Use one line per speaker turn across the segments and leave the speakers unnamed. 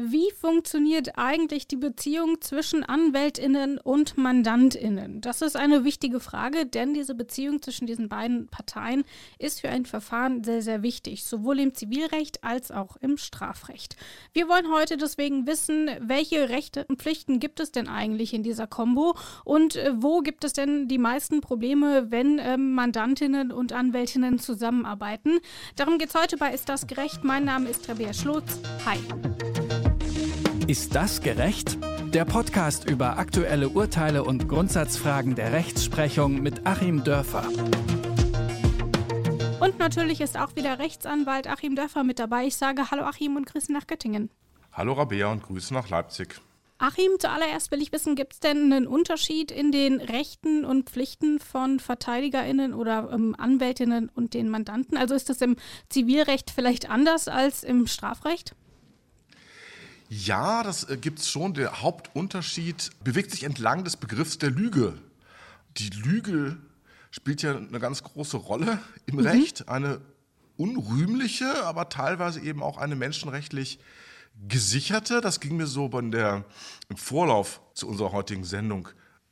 Wie funktioniert eigentlich die Beziehung zwischen Anwältinnen und Mandantinnen? Das ist eine wichtige Frage, denn diese Beziehung zwischen diesen beiden Parteien ist für ein Verfahren sehr, sehr wichtig, sowohl im Zivilrecht als auch im Strafrecht. Wir wollen heute deswegen wissen, welche Rechte und Pflichten gibt es denn eigentlich in dieser Kombo und äh, wo gibt es denn die meisten Probleme, wenn äh, Mandantinnen und Anwältinnen zusammenarbeiten? Darum geht es heute bei Ist das gerecht? Mein Name ist Rabea Schlotz. Hi.
Ist das gerecht? Der Podcast über aktuelle Urteile und Grundsatzfragen der Rechtsprechung mit Achim Dörfer.
Und natürlich ist auch wieder Rechtsanwalt Achim Dörfer mit dabei. Ich sage Hallo Achim und Grüße nach Göttingen.
Hallo Rabea und Grüße nach Leipzig.
Achim, zuallererst will ich wissen, gibt es denn einen Unterschied in den Rechten und Pflichten von VerteidigerInnen oder ähm, Anwältinnen und den Mandanten? Also ist das im Zivilrecht vielleicht anders als im Strafrecht?
Ja, das äh, gibt es schon. Der Hauptunterschied bewegt sich entlang des Begriffs der Lüge. Die Lüge spielt ja eine ganz große Rolle im mhm. Recht. Eine unrühmliche, aber teilweise eben auch eine menschenrechtlich gesicherte. Das ging mir so bei der, im Vorlauf zu unserer heutigen Sendung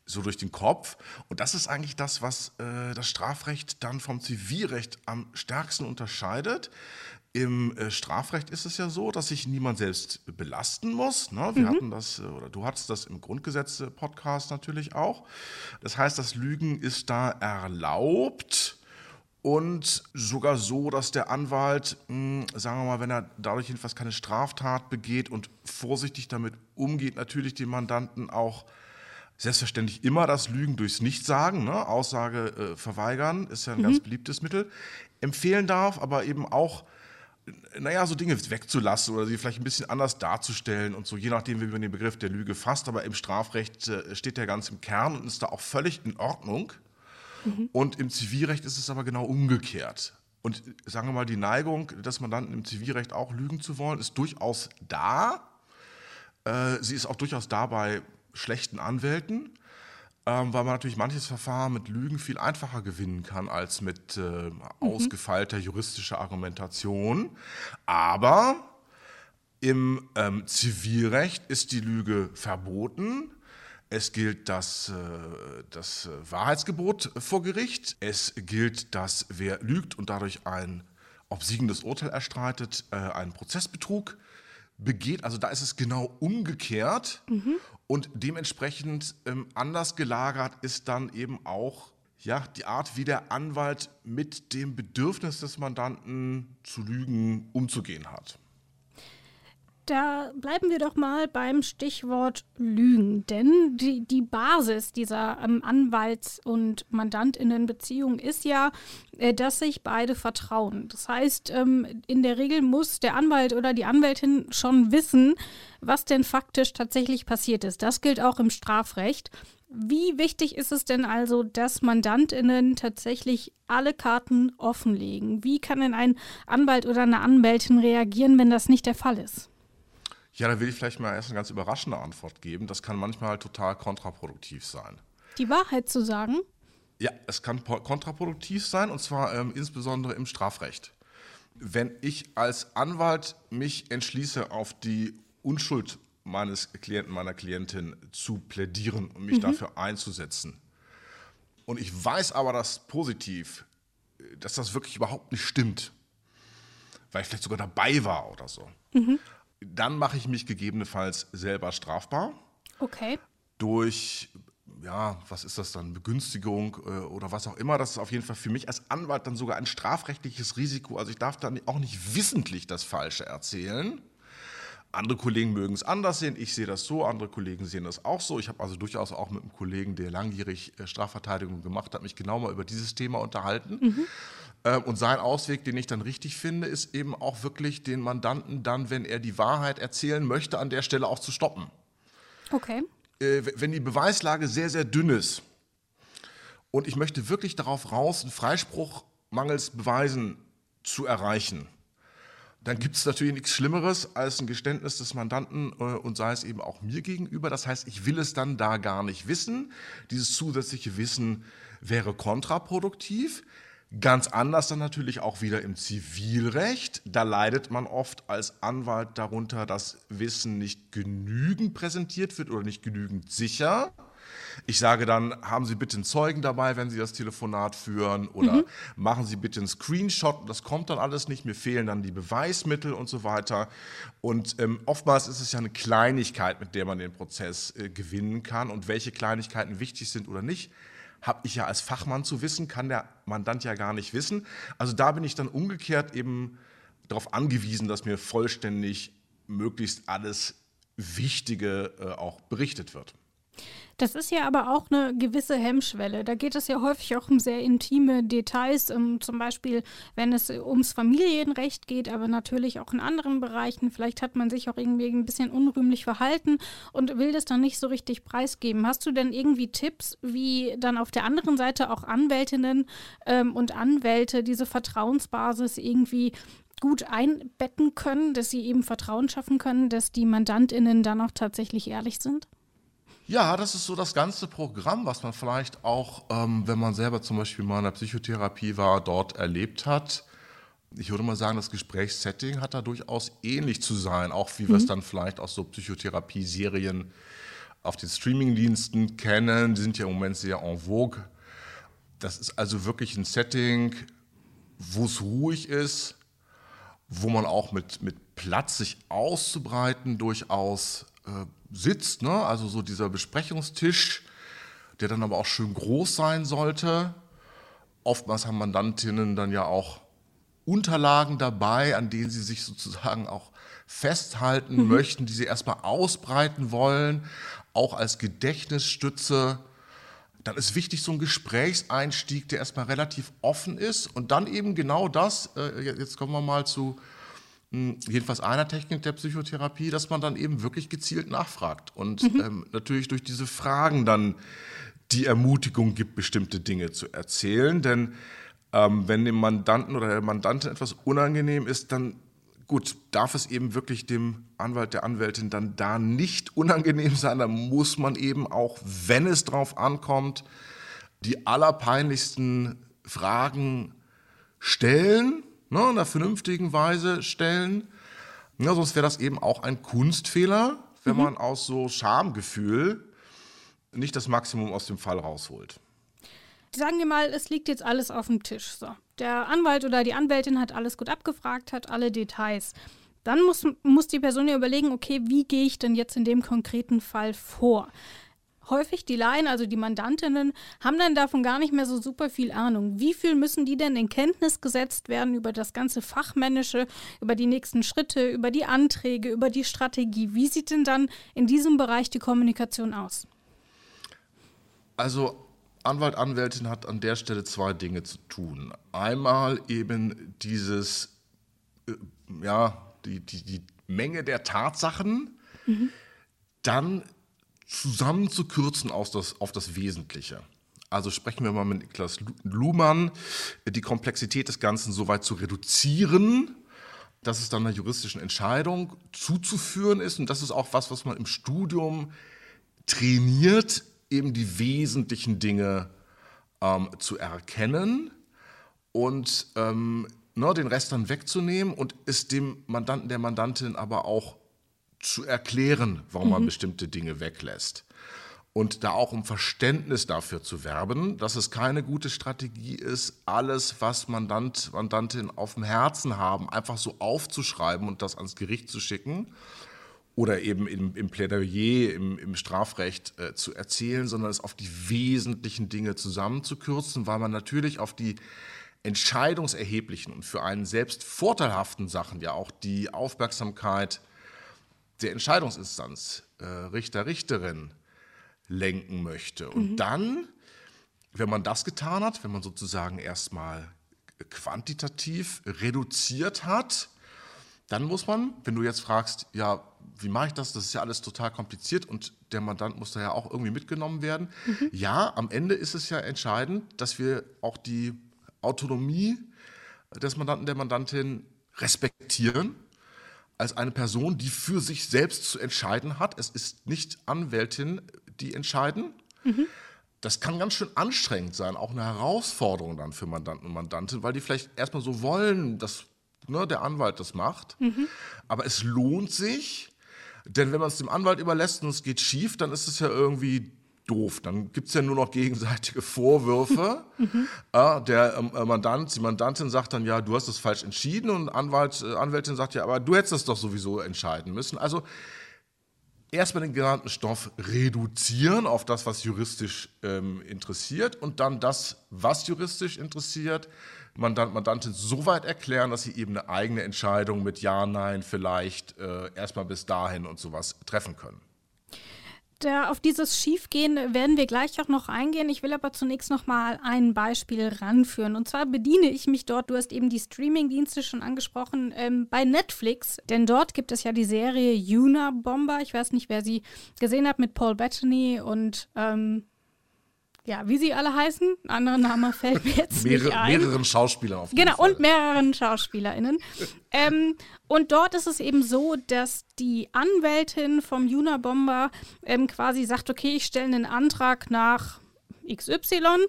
so durch den Kopf. Und das ist eigentlich das, was äh, das Strafrecht dann vom Zivilrecht am stärksten unterscheidet. Im äh, Strafrecht ist es ja so, dass sich niemand selbst belasten muss. Ne? Wir mhm. hatten das, äh, oder du hattest das im Grundgesetz-Podcast natürlich auch. Das heißt, das Lügen ist da erlaubt und sogar so, dass der Anwalt, mh, hm, sagen wir mal, wenn er dadurch jedenfalls keine Straftat begeht und vorsichtig damit umgeht, natürlich den Mandanten auch selbstverständlich immer das Lügen durchs Nichtsagen, ne? Aussage äh, verweigern, ist ja ein mhm. ganz beliebtes Mittel, empfehlen darf, aber eben auch naja, so Dinge wegzulassen oder sie vielleicht ein bisschen anders darzustellen und so, je nachdem, wie man den Begriff der Lüge fasst. Aber im Strafrecht äh, steht der ganz im Kern und ist da auch völlig in Ordnung. Mhm. Und im Zivilrecht ist es aber genau umgekehrt. Und sagen wir mal, die Neigung des Mandanten im Zivilrecht auch lügen zu wollen, ist durchaus da. Äh, sie ist auch durchaus da bei schlechten Anwälten ähm, weil man natürlich manches Verfahren mit Lügen viel einfacher gewinnen kann als mit äh, mhm. ausgefeilter juristischer Argumentation. Aber im ähm, Zivilrecht ist die Lüge verboten. Es gilt das, äh, das Wahrheitsgebot vor Gericht. Es gilt, dass wer lügt und dadurch ein obsiegendes Urteil erstreitet, äh, einen Prozessbetrug begeht. Also da ist es genau umgekehrt. Mhm. Und dementsprechend ähm, anders gelagert ist dann eben auch ja, die Art, wie der Anwalt mit dem Bedürfnis des Mandanten zu lügen umzugehen hat.
Da bleiben wir doch mal beim Stichwort Lügen, denn die, die Basis dieser ähm, Anwalts- und Mandantinnenbeziehung ist ja, äh, dass sich beide vertrauen. Das heißt, ähm, in der Regel muss der Anwalt oder die Anwältin schon wissen, was denn faktisch tatsächlich passiert ist. Das gilt auch im Strafrecht. Wie wichtig ist es denn also, dass Mandantinnen tatsächlich alle Karten offenlegen? Wie kann denn ein Anwalt oder eine Anwältin reagieren, wenn das nicht der Fall ist?
Ja, da will ich vielleicht mal erst eine ganz überraschende Antwort geben. Das kann manchmal total kontraproduktiv sein.
Die Wahrheit zu sagen?
Ja, es kann kontraproduktiv sein und zwar ähm, insbesondere im Strafrecht. Wenn ich als Anwalt mich entschließe, auf die Unschuld meines Klienten, meiner Klientin zu plädieren und mich mhm. dafür einzusetzen, und ich weiß aber das positiv, dass das wirklich überhaupt nicht stimmt, weil ich vielleicht sogar dabei war oder so, mhm dann mache ich mich gegebenenfalls selber strafbar.
Okay.
Durch, ja, was ist das dann, Begünstigung äh, oder was auch immer. Das ist auf jeden Fall für mich als Anwalt dann sogar ein strafrechtliches Risiko. Also ich darf dann auch nicht wissentlich das Falsche erzählen. Andere Kollegen mögen es anders sehen, ich sehe das so, andere Kollegen sehen das auch so. Ich habe also durchaus auch mit einem Kollegen, der langjährig äh, Strafverteidigung gemacht hat, mich genau mal über dieses Thema unterhalten. Mhm. Ähm, und sein Ausweg, den ich dann richtig finde, ist eben auch wirklich den Mandanten dann, wenn er die Wahrheit erzählen möchte, an der Stelle auch zu stoppen.
Okay.
Äh, wenn die Beweislage sehr, sehr dünn ist und ich möchte wirklich darauf raus, einen Freispruch mangels Beweisen zu erreichen, dann gibt es natürlich nichts Schlimmeres als ein Geständnis des Mandanten äh, und sei es eben auch mir gegenüber. Das heißt, ich will es dann da gar nicht wissen. Dieses zusätzliche Wissen wäre kontraproduktiv. Ganz anders dann natürlich auch wieder im Zivilrecht. Da leidet man oft als Anwalt darunter, dass Wissen nicht genügend präsentiert wird oder nicht genügend sicher. Ich sage dann, haben Sie bitte einen Zeugen dabei, wenn Sie das Telefonat führen oder mhm. machen Sie bitte einen Screenshot. Das kommt dann alles nicht. Mir fehlen dann die Beweismittel und so weiter. Und ähm, oftmals ist es ja eine Kleinigkeit, mit der man den Prozess äh, gewinnen kann. Und welche Kleinigkeiten wichtig sind oder nicht, habe ich ja als Fachmann zu wissen, kann der Mandant ja gar nicht wissen. Also da bin ich dann umgekehrt eben darauf angewiesen, dass mir vollständig möglichst alles Wichtige äh, auch berichtet wird.
Das ist ja aber auch eine gewisse Hemmschwelle. Da geht es ja häufig auch um sehr intime Details, zum Beispiel, wenn es ums Familienrecht geht, aber natürlich auch in anderen Bereichen. Vielleicht hat man sich auch irgendwie ein bisschen unrühmlich verhalten und will das dann nicht so richtig preisgeben. Hast du denn irgendwie Tipps, wie dann auf der anderen Seite auch Anwältinnen ähm, und Anwälte diese Vertrauensbasis irgendwie gut einbetten können, dass sie eben Vertrauen schaffen können, dass die Mandantinnen dann auch tatsächlich ehrlich sind?
Ja, das ist so das ganze Programm, was man vielleicht auch, ähm, wenn man selber zum Beispiel mal in der Psychotherapie war, dort erlebt hat. Ich würde mal sagen, das Gesprächssetting hat da durchaus ähnlich zu sein, auch wie mhm. wir es mhm. dann vielleicht aus so Psychotherapie-Serien auf den Streamingdiensten kennen. Die sind ja im Moment sehr en vogue. Das ist also wirklich ein Setting, wo es ruhig ist, wo man auch mit, mit Platz, sich auszubreiten, durchaus äh, sitzt, ne? also so dieser Besprechungstisch, der dann aber auch schön groß sein sollte. Oftmals haben Mandantinnen dann ja auch Unterlagen dabei, an denen sie sich sozusagen auch festhalten mhm. möchten, die sie erstmal ausbreiten wollen, auch als Gedächtnisstütze. Dann ist wichtig so ein Gesprächseinstieg, der erstmal relativ offen ist und dann eben genau das, äh, jetzt kommen wir mal zu jedenfalls einer Technik der Psychotherapie, dass man dann eben wirklich gezielt nachfragt und mhm. ähm, natürlich durch diese Fragen dann die Ermutigung gibt, bestimmte Dinge zu erzählen. Denn ähm, wenn dem Mandanten oder der Mandantin etwas unangenehm ist, dann gut, darf es eben wirklich dem Anwalt, der Anwältin dann da nicht unangenehm sein. Da muss man eben auch, wenn es drauf ankommt, die allerpeinlichsten Fragen stellen ne, in einer vernünftigen Weise stellen. Ja, sonst wäre das eben auch ein Kunstfehler, wenn mhm. man aus so Schamgefühl nicht das Maximum aus dem Fall rausholt.
Sagen wir mal, es liegt jetzt alles auf dem Tisch. So. Der Anwalt oder die Anwältin hat alles gut abgefragt, hat alle Details. Dann muss, muss die Person ja überlegen, okay, wie gehe ich denn jetzt in dem konkreten Fall vor? Häufig die Laien, also die Mandantinnen, haben dann davon gar nicht mehr so super viel Ahnung. Wie viel müssen die denn in Kenntnis gesetzt werden über das ganze Fachmännische, über die nächsten Schritte, über die Anträge, über die Strategie? Wie sieht denn dann in diesem Bereich die Kommunikation aus?
Also Anwalt, Anwältin hat an der Stelle zwei Dinge zu tun. Einmal eben dieses, äh, ja, die, die, die Menge der Tatsachen, mhm. dann zusammenzukürzen auf das, auf das Wesentliche. Also sprechen wir mal mit Niklas Luhmann, die Komplexität des Ganzen so weit zu reduzieren, dass es dann einer juristischen Entscheidung zuzuführen ist. Und das ist auch was, was man im Studium trainiert, eben die wesentlichen Dinge ähm, zu erkennen und ähm, ne, den Rest dann wegzunehmen und es dem Mandanten, der Mandantin aber auch zu erklären, warum mhm. man bestimmte Dinge weglässt. Und da auch um Verständnis dafür zu werben, dass es keine gute Strategie ist, alles, was Mandant, Mandantin auf dem Herzen haben, einfach so aufzuschreiben und das ans Gericht zu schicken oder eben im, im Plädoyer, im, im Strafrecht äh, zu erzählen, sondern es auf die wesentlichen Dinge zusammenzukürzen, weil man natürlich auf die entscheidungserheblichen und für einen selbst vorteilhaften Sachen ja auch die Aufmerksamkeit der Entscheidungsinstanz, äh, Richter, Richterin, lenken möchte. Und mhm. dann, wenn man das getan hat, wenn man sozusagen erstmal quantitativ reduziert hat, dann muss man, wenn du jetzt fragst, ja, wie mache ich das? Das ist ja alles total kompliziert und der Mandant muss da ja auch irgendwie mitgenommen werden. Mhm. Ja, am Ende ist es ja entscheidend, dass wir auch die Autonomie des Mandanten, der Mandantin respektieren als eine Person, die für sich selbst zu entscheiden hat. Es ist nicht Anwältin, die entscheiden. Mhm. das kann ganz schön anstrengend sein, auch eine Herausforderung dann für Mandanten und Mandantinnen, weil die vielleicht erstmal so wollen, dass ne, der Anwalt das macht. Mhm. Aber es lohnt sich, denn wenn man es dem Anwalt überlässt und es geht schief, dann ist es ja irgendwie doof. Dann gibt es ja nur noch gegenseitige Vorwürfe. Mhm. Äh, der ähm, Mandant, die Mandantin sagt dann, ja, du hast es falsch entschieden und Anwalt, äh, Anwältin sagt ja, aber du hättest es doch sowieso entscheiden müssen. Also erstmal den genannten Stoff reduzieren auf das, was juristisch ähm, interessiert und dann das, was juristisch interessiert, Mandant, Mandantin so weit erklären, dass sie eben eine eigene Entscheidung mit Ja, Nein vielleicht äh, erstmal bis dahin und sowas treffen können.
Da auf dieses Schiefgehen werden wir gleich auch noch eingehen. Ich will aber zunächst noch mal ein Beispiel ranführen. Und zwar bediene ich mich dort, du hast eben die Streaming-Dienste schon angesprochen, ähm, bei Netflix. Denn dort gibt es ja die Serie Una Bomber. Ich weiß nicht, wer sie gesehen hat mit Paul Bettany und ähm, ja, wie sie alle heißen. Ein anderer Name fällt mir jetzt
Mehrere,
nicht ein.
Mehreren Schauspielern auf
Genau, Fall. und mehreren SchauspielerInnen. ähm, und dort ist es eben so, dass die Anwältin vom Unabomber ähm, quasi sagt, okay, ich stelle einen Antrag nach XY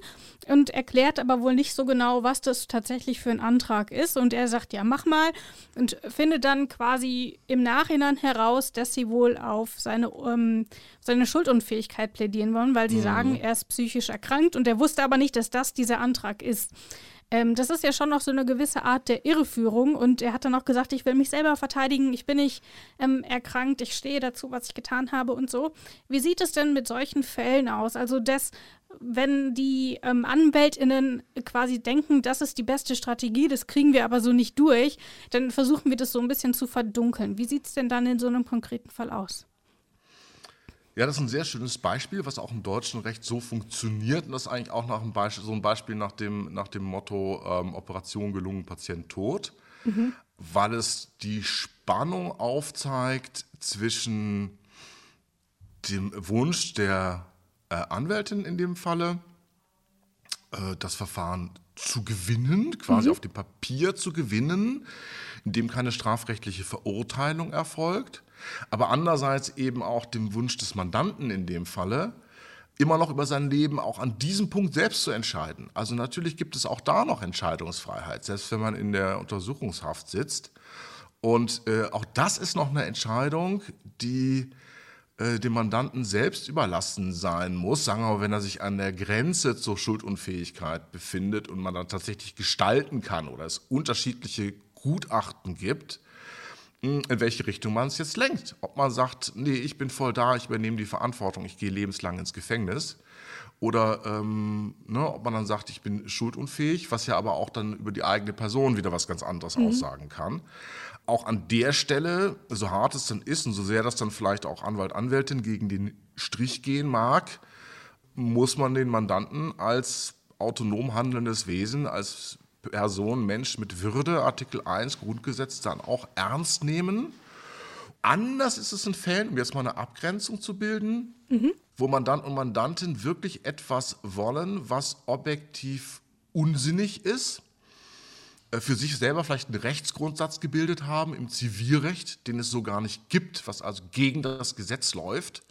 und erklärt aber wohl nicht so genau, was das tatsächlich für ein Antrag ist. Und er sagt, ja, mach mal und findet dann quasi im Nachhinein heraus, dass sie wohl auf seine, ähm, seine Schuldunfähigkeit plädieren wollen, weil sie mhm. sagen, er ist psychisch erkrankt und er wusste aber nicht, dass das dieser Antrag ist. Ähm, das ist ja schon noch so eine gewisse Art der Irreführung. Und er hat dann auch gesagt, ich will mich selber verteidigen, ich bin nicht ähm, erkrankt, ich stehe dazu, was ich getan habe und so. Wie sieht es denn mit solchen Fällen aus? Also das, wenn die ähm, AnwältInnen quasi denken, das ist die beste Strategie, das kriegen wir aber so nicht durch, dann versuchen wir das so ein bisschen zu verdunkeln. Wie sieht es denn dann in so einem konkreten Fall aus?
Ja, das ist ein sehr schönes Beispiel, was auch im deutschen Recht so funktioniert. Und das ist eigentlich auch nach einem Beispiel, so ein Beispiel nach dem, nach dem Motto ähm, Operation gelungen, Patient tot, mhm. weil es die Spannung aufzeigt zwischen dem Wunsch der äh, Anwältin in dem Falle, äh, das Verfahren zu gewinnen, quasi mhm. auf dem Papier zu gewinnen, indem keine strafrechtliche Verurteilung erfolgt aber andererseits eben auch dem Wunsch des Mandanten in dem Falle, immer noch über sein Leben auch an diesem Punkt selbst zu entscheiden. Also natürlich gibt es auch da noch Entscheidungsfreiheit, selbst wenn man in der Untersuchungshaft sitzt. Und äh, auch das ist noch eine Entscheidung, die äh, dem Mandanten selbst überlassen sein muss, sagen wir mal, wenn er sich an der Grenze zur Schuldunfähigkeit befindet und man dann tatsächlich gestalten kann oder es unterschiedliche Gutachten gibt, in welche Richtung man es jetzt lenkt. Ob man sagt, nee, ich bin voll da, ich übernehme die Verantwortung, ich gehe lebenslang ins Gefängnis. Oder ähm, ne, ob man dann sagt, ich bin schuldunfähig, was ja aber auch dann über die eigene Person wieder was ganz anderes mhm. aussagen kann. Auch an der Stelle, so hart es dann ist und so sehr das dann vielleicht auch Anwalt, Anwältin gegen den Strich gehen mag, muss man den Mandanten als autonom handelndes Wesen, als Person, Mensch mit Würde, Artikel 1 Grundgesetz, dann auch ernst nehmen. Anders ist es in Fällen, um jetzt mal eine Abgrenzung zu bilden, mhm. wo Mandant und Mandantin wirklich etwas wollen, was objektiv unsinnig ist, äh, für sich selber vielleicht einen Rechtsgrundsatz gebildet haben im Zivilrecht, den es so gar nicht gibt, was also gegen das Gesetz läuft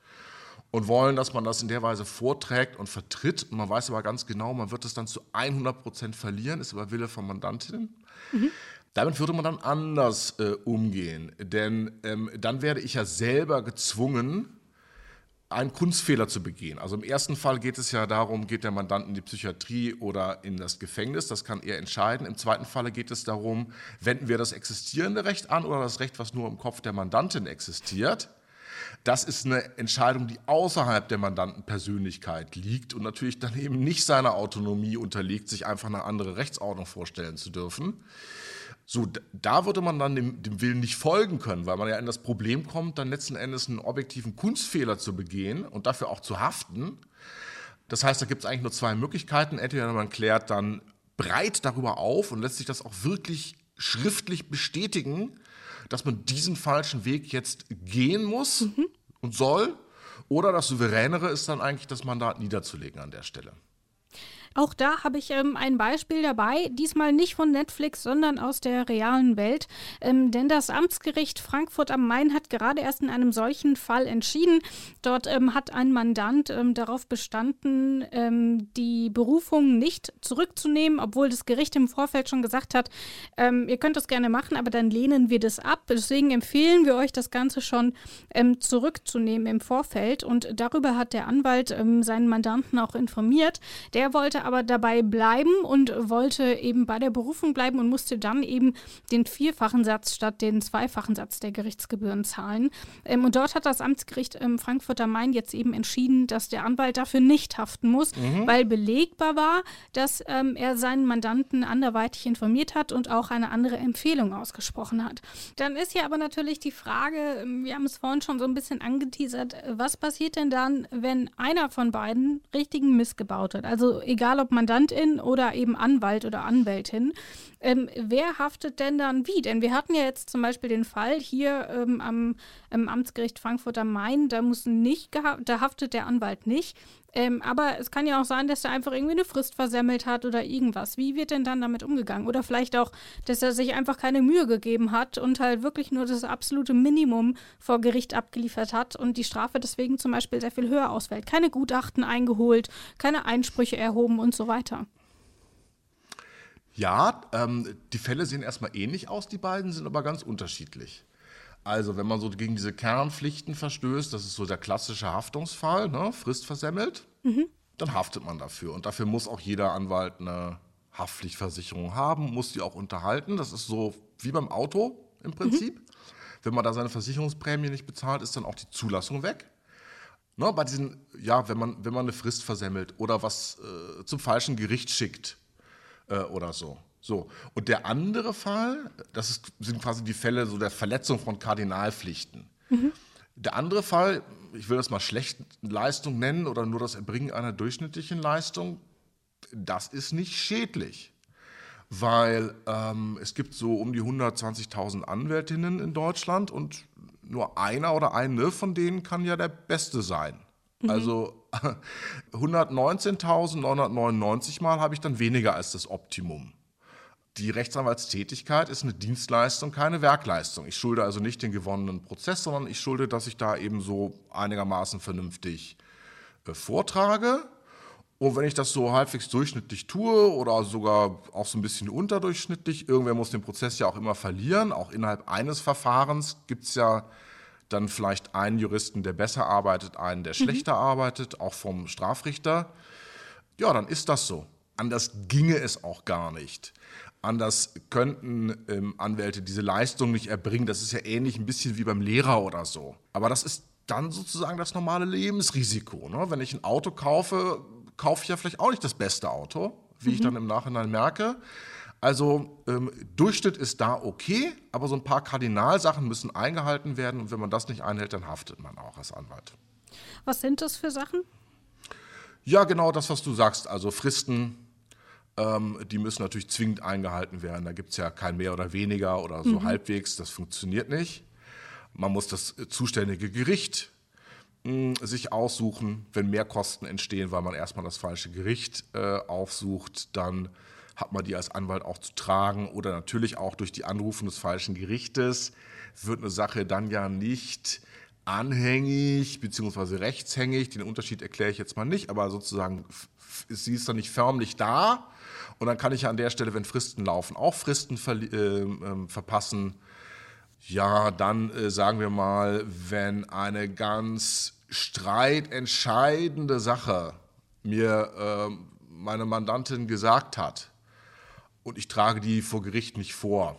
und wollen, dass man das in der Weise vorträgt und vertritt. Und man weiß aber ganz genau, man wird es dann zu 100 Prozent verlieren, ist aber Wille von Mandantinnen. Mhm. Damit würde man dann anders äh, umgehen, denn ähm, dann werde ich ja selber gezwungen, einen Kunstfehler zu begehen. Also im ersten Fall geht es ja darum, geht der Mandant in die Psychiatrie oder in das Gefängnis, das kann er entscheiden. Im zweiten Falle geht es darum, wenden wir das existierende Recht an oder das Recht, was nur im Kopf der Mandantin existiert. Das ist eine Entscheidung, die außerhalb der Mandantenpersönlichkeit liegt und natürlich dann eben nicht seiner Autonomie unterliegt, sich einfach eine andere Rechtsordnung vorstellen zu dürfen. So, da würde man dann dem, dem, Willen nicht folgen können, weil man ja in das Problem kommt, dann letzten Endes einen objektiven Kunstfehler zu begehen und dafür auch zu haften. Das heißt, da gibt es eigentlich nur zwei Möglichkeiten. Entweder man klärt dann breit darüber auf und lässt sich das auch wirklich schriftlich bestätigen, dass man diesen falschen Weg jetzt gehen muss mhm. Und soll. Oder das Souveränere ist dann eigentlich, das Mandat niederzulegen an der Stelle.
Auch da habe ich ähm, ein Beispiel dabei, diesmal nicht von Netflix, sondern aus der realen Welt. Ähm, denn das Amtsgericht Frankfurt am Main hat gerade erst in einem solchen Fall entschieden. Dort ähm, hat ein Mandant ähm, darauf bestanden, ähm, die Berufung nicht zurückzunehmen, obwohl das Gericht im Vorfeld schon gesagt hat, ähm, ihr könnt das gerne machen, aber dann lehnen wir das ab. Deswegen empfehlen wir euch, das Ganze schon zurückzunehmen im Vorfeld. Und darüber hat der Anwalt seinen Mandanten auch informiert. Der wollte aber dabei bleiben und wollte eben bei der Berufung bleiben und musste dann eben den vierfachen Satz statt den zweifachen Satz der Gerichtsgebühren zahlen. Ähm, und dort hat das Amtsgericht im Frankfurt am Main jetzt eben entschieden, dass der Anwalt dafür nicht haften muss, mhm. weil belegbar war, dass ähm, er seinen Mandanten anderweitig informiert hat und auch eine andere Empfehlung ausgesprochen hat. Dann ist ja aber natürlich die Frage, ähm, wir haben es vorhin schon so ein bisschen angeteasert, was passiert denn dann, wenn einer von beiden richtigen Mist gebaut hat? Also egal egal ob Mandantin oder eben Anwalt oder Anwältin. Ähm, wer haftet denn dann wie? Denn wir hatten ja jetzt zum Beispiel den Fall hier ähm, am, am, Amtsgericht Frankfurt am Main, da muss nicht da haftet der Anwalt nicht. Ähm, aber es kann ja auch sein, dass er einfach irgendwie eine Frist versemmelt hat oder irgendwas. Wie wird denn dann damit umgegangen? Oder vielleicht auch, dass er sich einfach keine Mühe gegeben hat und halt wirklich nur das absolute Minimum vor Gericht abgeliefert hat und die Strafe deswegen zum Beispiel sehr viel höher ausfällt. Keine Gutachten eingeholt, keine Einsprüche erhoben und so weiter.
Ja, ähm, die Fälle sehen erstmal ähnlich aus, die beiden sind aber ganz unterschiedlich. Also, wenn man so gegen diese Kernpflichten verstößt, das ist so der klassische Haftungsfall, ne, Frist versemmelt, mhm. dann haftet man dafür. Und dafür muss auch jeder Anwalt eine Haftpflichtversicherung haben, muss die auch unterhalten. Das ist so wie beim Auto im Prinzip. Mhm. Wenn man da seine Versicherungsprämie nicht bezahlt, ist dann auch die Zulassung weg. Ne, bei diesen, ja, wenn man, wenn man eine Frist versemmelt oder was äh, zum falschen Gericht schickt, äh, oder so. So. Und der andere Fall, das ist, sind quasi die Fälle so der Verletzung von Kardinalpflichten. Mhm. Der andere Fall, ich will das mal schlechte Leistung nennen oder nur das Erbringen einer durchschnittlichen Leistung, das ist nicht schädlich. Weil ähm, es gibt so um die 120.000 Anwältinnen in Deutschland und nur einer oder eine von denen kann ja der Beste sein. Mhm. Also 119.999 Mal habe ich dann weniger als das Optimum. Die Rechtsanwaltstätigkeit ist eine Dienstleistung, keine Werkleistung. Ich schulde also nicht den gewonnenen Prozess, sondern ich schulde, dass ich da eben so einigermaßen vernünftig äh, vortrage. Und wenn ich das so halbwegs durchschnittlich tue oder sogar auch so ein bisschen unterdurchschnittlich, irgendwer muss den Prozess ja auch immer verlieren. Auch innerhalb eines Verfahrens gibt es ja dann vielleicht einen Juristen, der besser arbeitet, einen, der schlechter mhm. arbeitet, auch vom Strafrichter. Ja, dann ist das so. Anders ginge es auch gar nicht. Anders könnten ähm, Anwälte diese Leistung nicht erbringen. Das ist ja ähnlich ein bisschen wie beim Lehrer oder so. Aber das ist dann sozusagen das normale Lebensrisiko. Ne? Wenn ich ein Auto kaufe, kaufe ich ja vielleicht auch nicht das beste Auto, wie mhm. ich dann im Nachhinein merke. Also ähm, Durchschnitt ist da okay, aber so ein paar Kardinalsachen müssen eingehalten werden und wenn man das nicht einhält, dann haftet man auch als Anwalt.
Was sind das für Sachen?
Ja, genau das, was du sagst. Also Fristen, ähm, die müssen natürlich zwingend eingehalten werden. Da gibt es ja kein mehr oder weniger oder so mhm. halbwegs. Das funktioniert nicht. Man muss das zuständige Gericht mh, hm, sich aussuchen. Wenn mehr Kosten entstehen, weil man erstmal das falsche Gericht äh, aufsucht, dann hat man die als Anwalt auch zu tragen oder natürlich auch durch die Anrufung des falschen Gerichtes wird eine Sache dann ja nicht anhängig bzw. rechtshängig. Den Unterschied erkläre ich jetzt mal nicht, aber sozusagen sie ist dann nicht förmlich da. Und dann kann ich ja an der Stelle, wenn Fristen laufen, auch Fristen ver äh, äh, verpassen. Ja, dann äh, sagen wir mal, wenn eine ganz streitentscheidende Sache mir ähm, meine Mandantin gesagt hat, und ich trage die vor Gericht nicht vor.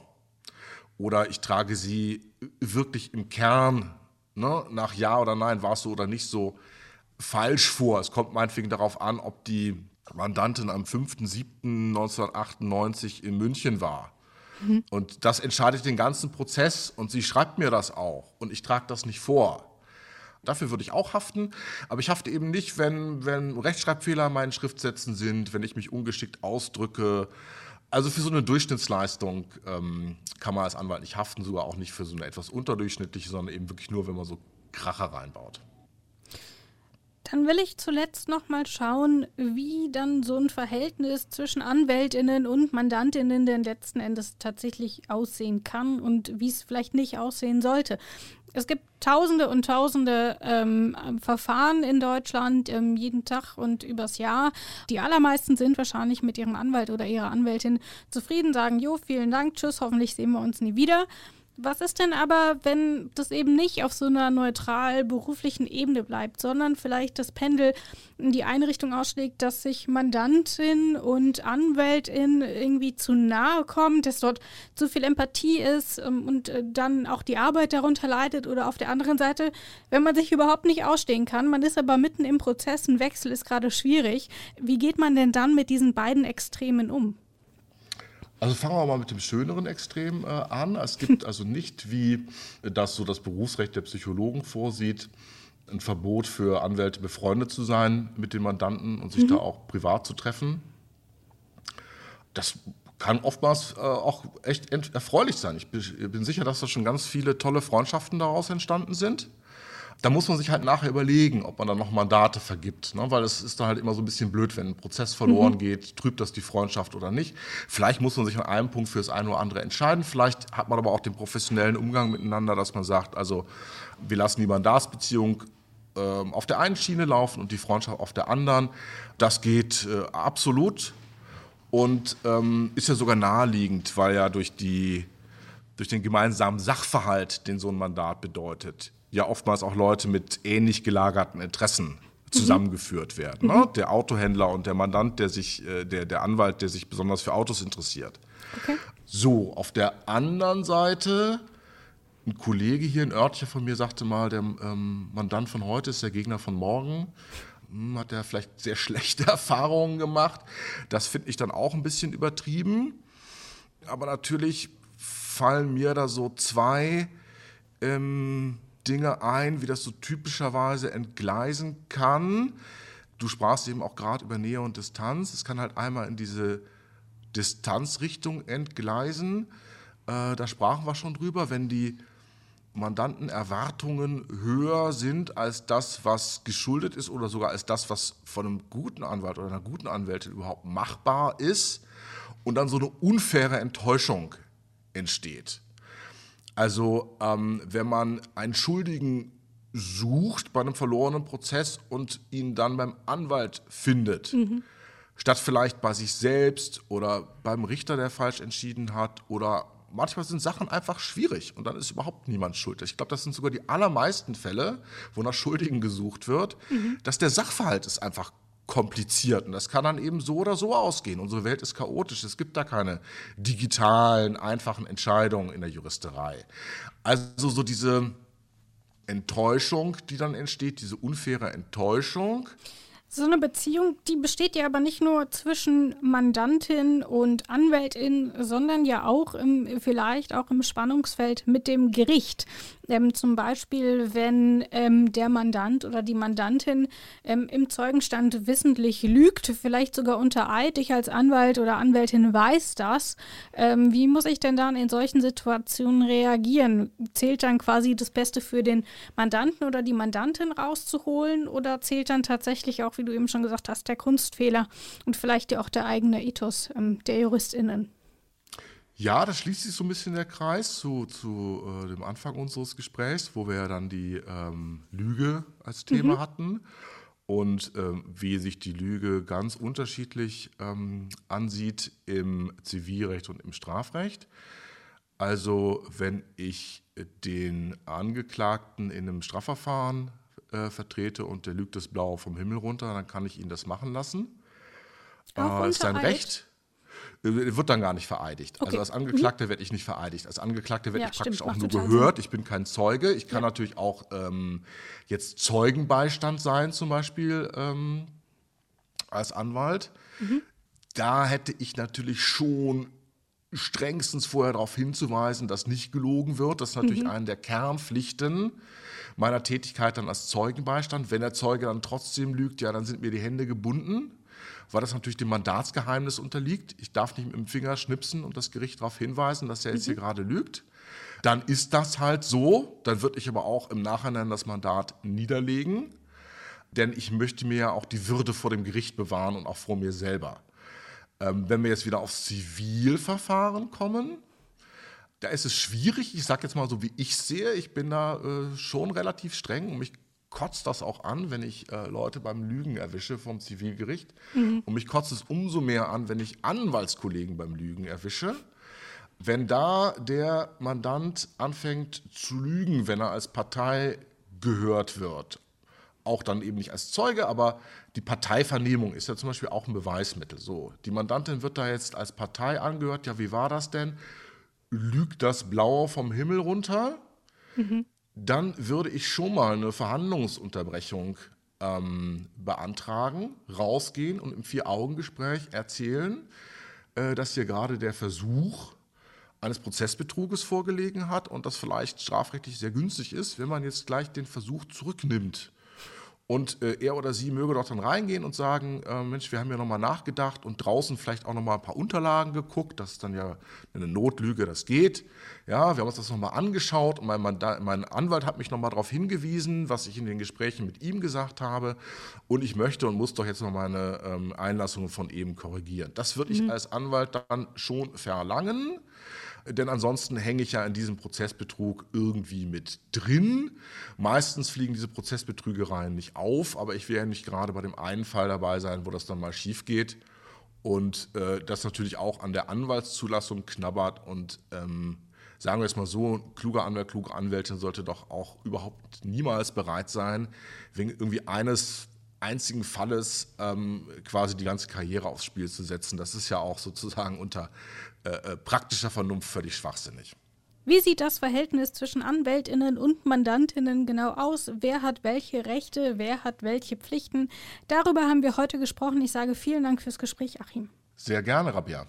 Oder ich trage sie wirklich im Kern, ne, nach Ja oder Nein, war es so oder nicht so, falsch vor. Es kommt meinetwegen darauf an, ob die Mandantin am 5.7.1998 in München war. Mhm. Und das entscheidet den ganzen Prozess und sie schreibt mir das auch und ich trage das nicht vor. Dafür würde ich auch haften, aber ich hafte eben nicht, wenn, wenn Rechtschreibfehler in meinen Schriftsätzen sind, wenn ich mich ungeschickt ausdrücke, also für so eine Durchschnittsleistung ähm, kann man als Anwalt nicht haften, sogar auch nicht für so eine etwas unterdurchschnittliche, sondern eben wirklich nur, wenn man so Kracher reinbaut.
Dann will ich zuletzt noch mal schauen, wie dann so ein Verhältnis zwischen Anwältinnen und Mandantinnen denn letzten Endes tatsächlich aussehen kann und wie es vielleicht nicht aussehen sollte. Es gibt Tausende und Tausende ähm, Verfahren in Deutschland ähm, jeden Tag und übers Jahr. Die allermeisten sind wahrscheinlich mit ihrem Anwalt oder ihrer Anwältin zufrieden, sagen, jo, vielen Dank, tschüss, hoffentlich sehen wir uns nie wieder. Was ist denn aber, wenn das eben nicht auf so einer neutral beruflichen Ebene bleibt, sondern vielleicht das Pendel in die eine Richtung ausschlägt, dass sich Mandantin und Anwältin irgendwie zu nahe kommen, dass dort zu viel Empathie ist ähm, und äh, dann auch die Arbeit darunter leidet oder auf der anderen Seite, wenn man sich überhaupt nicht ausstehen kann, man ist aber mitten im Prozess, ein Wechsel ist gerade schwierig. Wie geht man denn dann mit diesen beiden Extremen um?
Also fangen wir mal mit dem schöneren Extrem äh, an. Es gibt also nicht, wie das so das Berufsrecht der Psychologen vorsieht, ein Verbot für Anwälte befreundet zu sein mit den Mandanten und sich mhm. da auch privat zu treffen. Das kann oftmals äh, auch echt erfreulich sein. Ich bin sicher, dass da schon ganz viele tolle Freundschaften daraus entstanden sind. Da muss man sich halt nachher überlegen, ob man dann noch Mandate vergibt. Ne? Weil es ist da halt immer so ein bisschen blöd, wenn ein Prozess verloren mhm. geht, trübt das die Freundschaft oder nicht. Vielleicht muss man sich an einem Punkt für das eine oder andere entscheiden. Vielleicht hat man aber auch den professionellen Umgang miteinander, dass man sagt, also wir lassen die Mandatsbeziehung ähm, auf der einen Schiene laufen und die Freundschaft auf der anderen. Das geht äh, absolut und ähm, ist ja sogar naheliegend, weil ja durch, die, durch den gemeinsamen Sachverhalt, den so ein Mandat bedeutet, ja oftmals auch Leute mit ähnlich gelagerten Interessen zusammengeführt werden. Ne? Mhm. Der Autohändler und der Mandant, der sich, äh, der, der Anwalt, der sich besonders für Autos interessiert. Okay. So, auf der anderen Seite, ein Kollege hier, ein örtlicher von mir, sagte mal, der ähm, Mandant von heute ist der Gegner von morgen. Hm, hat er vielleicht sehr schlechte Erfahrungen gemacht. Das finde ich dann auch ein bisschen übertrieben. Aber natürlich fallen mir da so zwei ähm, Dinge ein, wie das so typischerweise entgleisen kann. Du sprachst eben auch gerade über Nähe und Distanz. Es kann halt einmal in diese Distanzrichtung entgleisen. Äh, da sprachen wir schon drüber, wenn die Mandantenerwartungen höher sind als das, was geschuldet ist oder sogar als das, was von einem guten Anwalt oder einer guten Anwältin überhaupt machbar ist und dann so eine unfaire Enttäuschung entsteht. Also ähm, wenn man einen Schuldigen sucht bei einem verlorenen Prozess und ihn dann beim Anwalt findet, mhm. statt vielleicht bei sich selbst oder beim Richter, der falsch entschieden hat oder manchmal sind Sachen einfach schwierig und dann ist überhaupt niemand schuld. Ich glaube, das sind sogar die allermeisten Fälle, wo nach Schuldigen gesucht wird, mhm. dass der Sachverhalt ist einfach kompliziert. Und das kann dann eben so oder so ausgehen. Unsere Welt ist chaotisch. Es gibt da keine digitalen, einfachen Entscheidungen in der Juristerei. Also so diese Enttäuschung, die dann entsteht, diese unfaire Enttäuschung.
So eine Beziehung, die besteht ja aber nicht nur zwischen Mandantin und Anwältin, sondern ja auch im, vielleicht auch im Spannungsfeld mit dem Gericht. Ähm, zum Beispiel, wenn ähm, der Mandant oder die Mandantin ähm, im Zeugenstand wissentlich lügt, vielleicht sogar unter Eid. Ich als Anwalt oder Anwältin weiß das. Ähm, wie muss ich denn dann in solchen Situationen reagieren? Zählt dann quasi das Beste für den Mandanten oder die Mandantin rauszuholen oder zählt dann tatsächlich auch, wie du eben schon gesagt hast, der Kunstfehler und vielleicht ja auch der eigene Ethos ähm, der JuristInnen?
Ja, da schließt sich so ein bisschen der Kreis zu, zu äh, dem Anfang unseres Gesprächs, wo wir ja dann die ähm, Lüge als Thema mhm. hatten und ähm, wie sich die Lüge ganz unterschiedlich ähm, ansieht im Zivilrecht und im Strafrecht. Also wenn ich den Angeklagten in einem Strafverfahren äh, vertrete und der lügt das Blau vom Himmel runter, dann kann ich ihn das machen lassen.
Auch äh, ist sein Recht.
Äh, wird dann gar nicht vereidigt. Also okay. Also als Angeklagter mhm. werde ich nicht vereidigt. Als Angeklagter werde ja, ich praktisch stimmt, auch nur gehört. Sinn. Ich bin kein Zeuge. Ich kann ja. natürlich auch ähm, jetzt Zeugenbeistand sein, zum Beispiel ähm, als Anwalt. Mhm. Da hätte ich natürlich schon strengstens vorher darauf hinzuweisen, dass nicht gelogen wird. Das ist natürlich mhm. eine der Kernpflichten meiner Tätigkeit dann als Zeugenbeistand. Wenn der Zeuge dann trotzdem lügt, ja, dann sind mir die Hände gebunden weil das natürlich dem Mandatsgeheimnis unterliegt. Ich darf nicht mit dem Finger schnipsen und das Gericht darauf hinweisen, dass er jetzt mhm. hier gerade lügt. Dann ist das halt so. Dann würde ich aber auch im Nachhinein das Mandat niederlegen. denn ich möchte mir ja auch die Würde vor dem Gericht bewahren und auch vor mir selber. Ähm, wenn wir jetzt wieder aufs Zivilverfahren kommen, da ist es schwierig. Ich sage jetzt mal so, wie ich sehe. Ich bin da äh, schon relativ streng und mich kotzt das auch an, wenn ich äh, Leute beim Lügen erwische vom Zivilgericht. Mhm. Und mich kotzt es umso mehr an, wenn ich Anwaltskollegen beim Lügen erwische. Wenn da der Mandant anfängt zu lügen, wenn er als Partei gehört wird, auch dann eben nicht als Zeuge, aber die Parteivernehmung ist ja zum Beispiel auch ein Beweismittel. So, die Mandantin wird da jetzt als Partei angehört. Ja, wie war das denn? Lügt das Blaue vom Himmel runter? Mhm. Dann würde ich schon mal eine Verhandlungsunterbrechung ähm, beantragen, rausgehen und im Vier-Augen-Gespräch erzählen, äh, dass hier gerade der Versuch eines Prozessbetruges vorgelegen hat und das vielleicht strafrechtlich sehr günstig ist, wenn man jetzt gleich den Versuch zurücknimmt. Und äh, er oder sie möge doch dann reingehen und sagen, äh, Mensch, wir haben ja nochmal nachgedacht und draußen vielleicht auch nochmal ein paar Unterlagen geguckt. Das ist dann ja eine Notlüge, das geht. Ja, wir haben uns das nochmal angeschaut und mein, mein Anwalt hat mich nochmal darauf hingewiesen, was ich in den Gesprächen mit ihm gesagt habe. Und ich möchte und muss doch jetzt noch meine ähm, Einlassungen von eben korrigieren. Das würde ich mhm. als Anwalt dann schon verlangen denn ansonsten hänge ich ja in diesem Prozessbetrug irgendwie mit drin. Meistens fliegen diese Prozessbetrügereien nicht auf, aber ich will ja nicht gerade bei dem einen Fall dabei sein, wo das dann mal schief geht und äh, das natürlich auch an der Anwaltszulassung knabbert und ähm, sagen wir es mal so, kluger Anwalt, kluge Anwältin sollte doch auch überhaupt niemals bereit sein, wegen irgendwie eines einzigen Falles ähm, quasi die ganze Karriere aufs Spiel zu setzen. Das ist ja auch sozusagen unter äh, praktischer Vernunft völlig schwachsinnig.
Wie sieht das Verhältnis zwischen Anwältinnen und Mandantinnen genau aus? Wer hat welche Rechte? Wer hat welche Pflichten? Darüber haben wir heute gesprochen. Ich sage vielen Dank fürs Gespräch, Achim.
Sehr gerne, Rabia.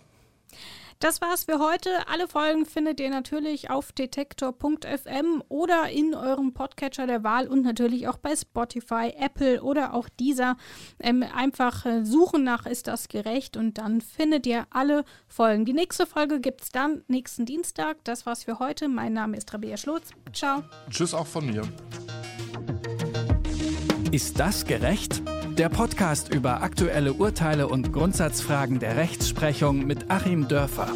Das war's für heute. Alle Folgen findet ihr natürlich auf detektor.fm oder in eurem Podcatcher der Wahl und natürlich auch bei Spotify, Apple oder auch dieser. Ähm, einfach äh, suchen nach Ist das gerecht und dann findet ihr alle Folgen. Die nächste Folge gibt's dann nächsten Dienstag. Das war's für heute. Mein Name ist Rabea Schlotz. Ciao.
Tschüss auch von mir.
Ist das gerecht? Der Podcast über aktuelle Urteile und Grundsatzfragen der Rechtsprechung mit Achim Dörfer.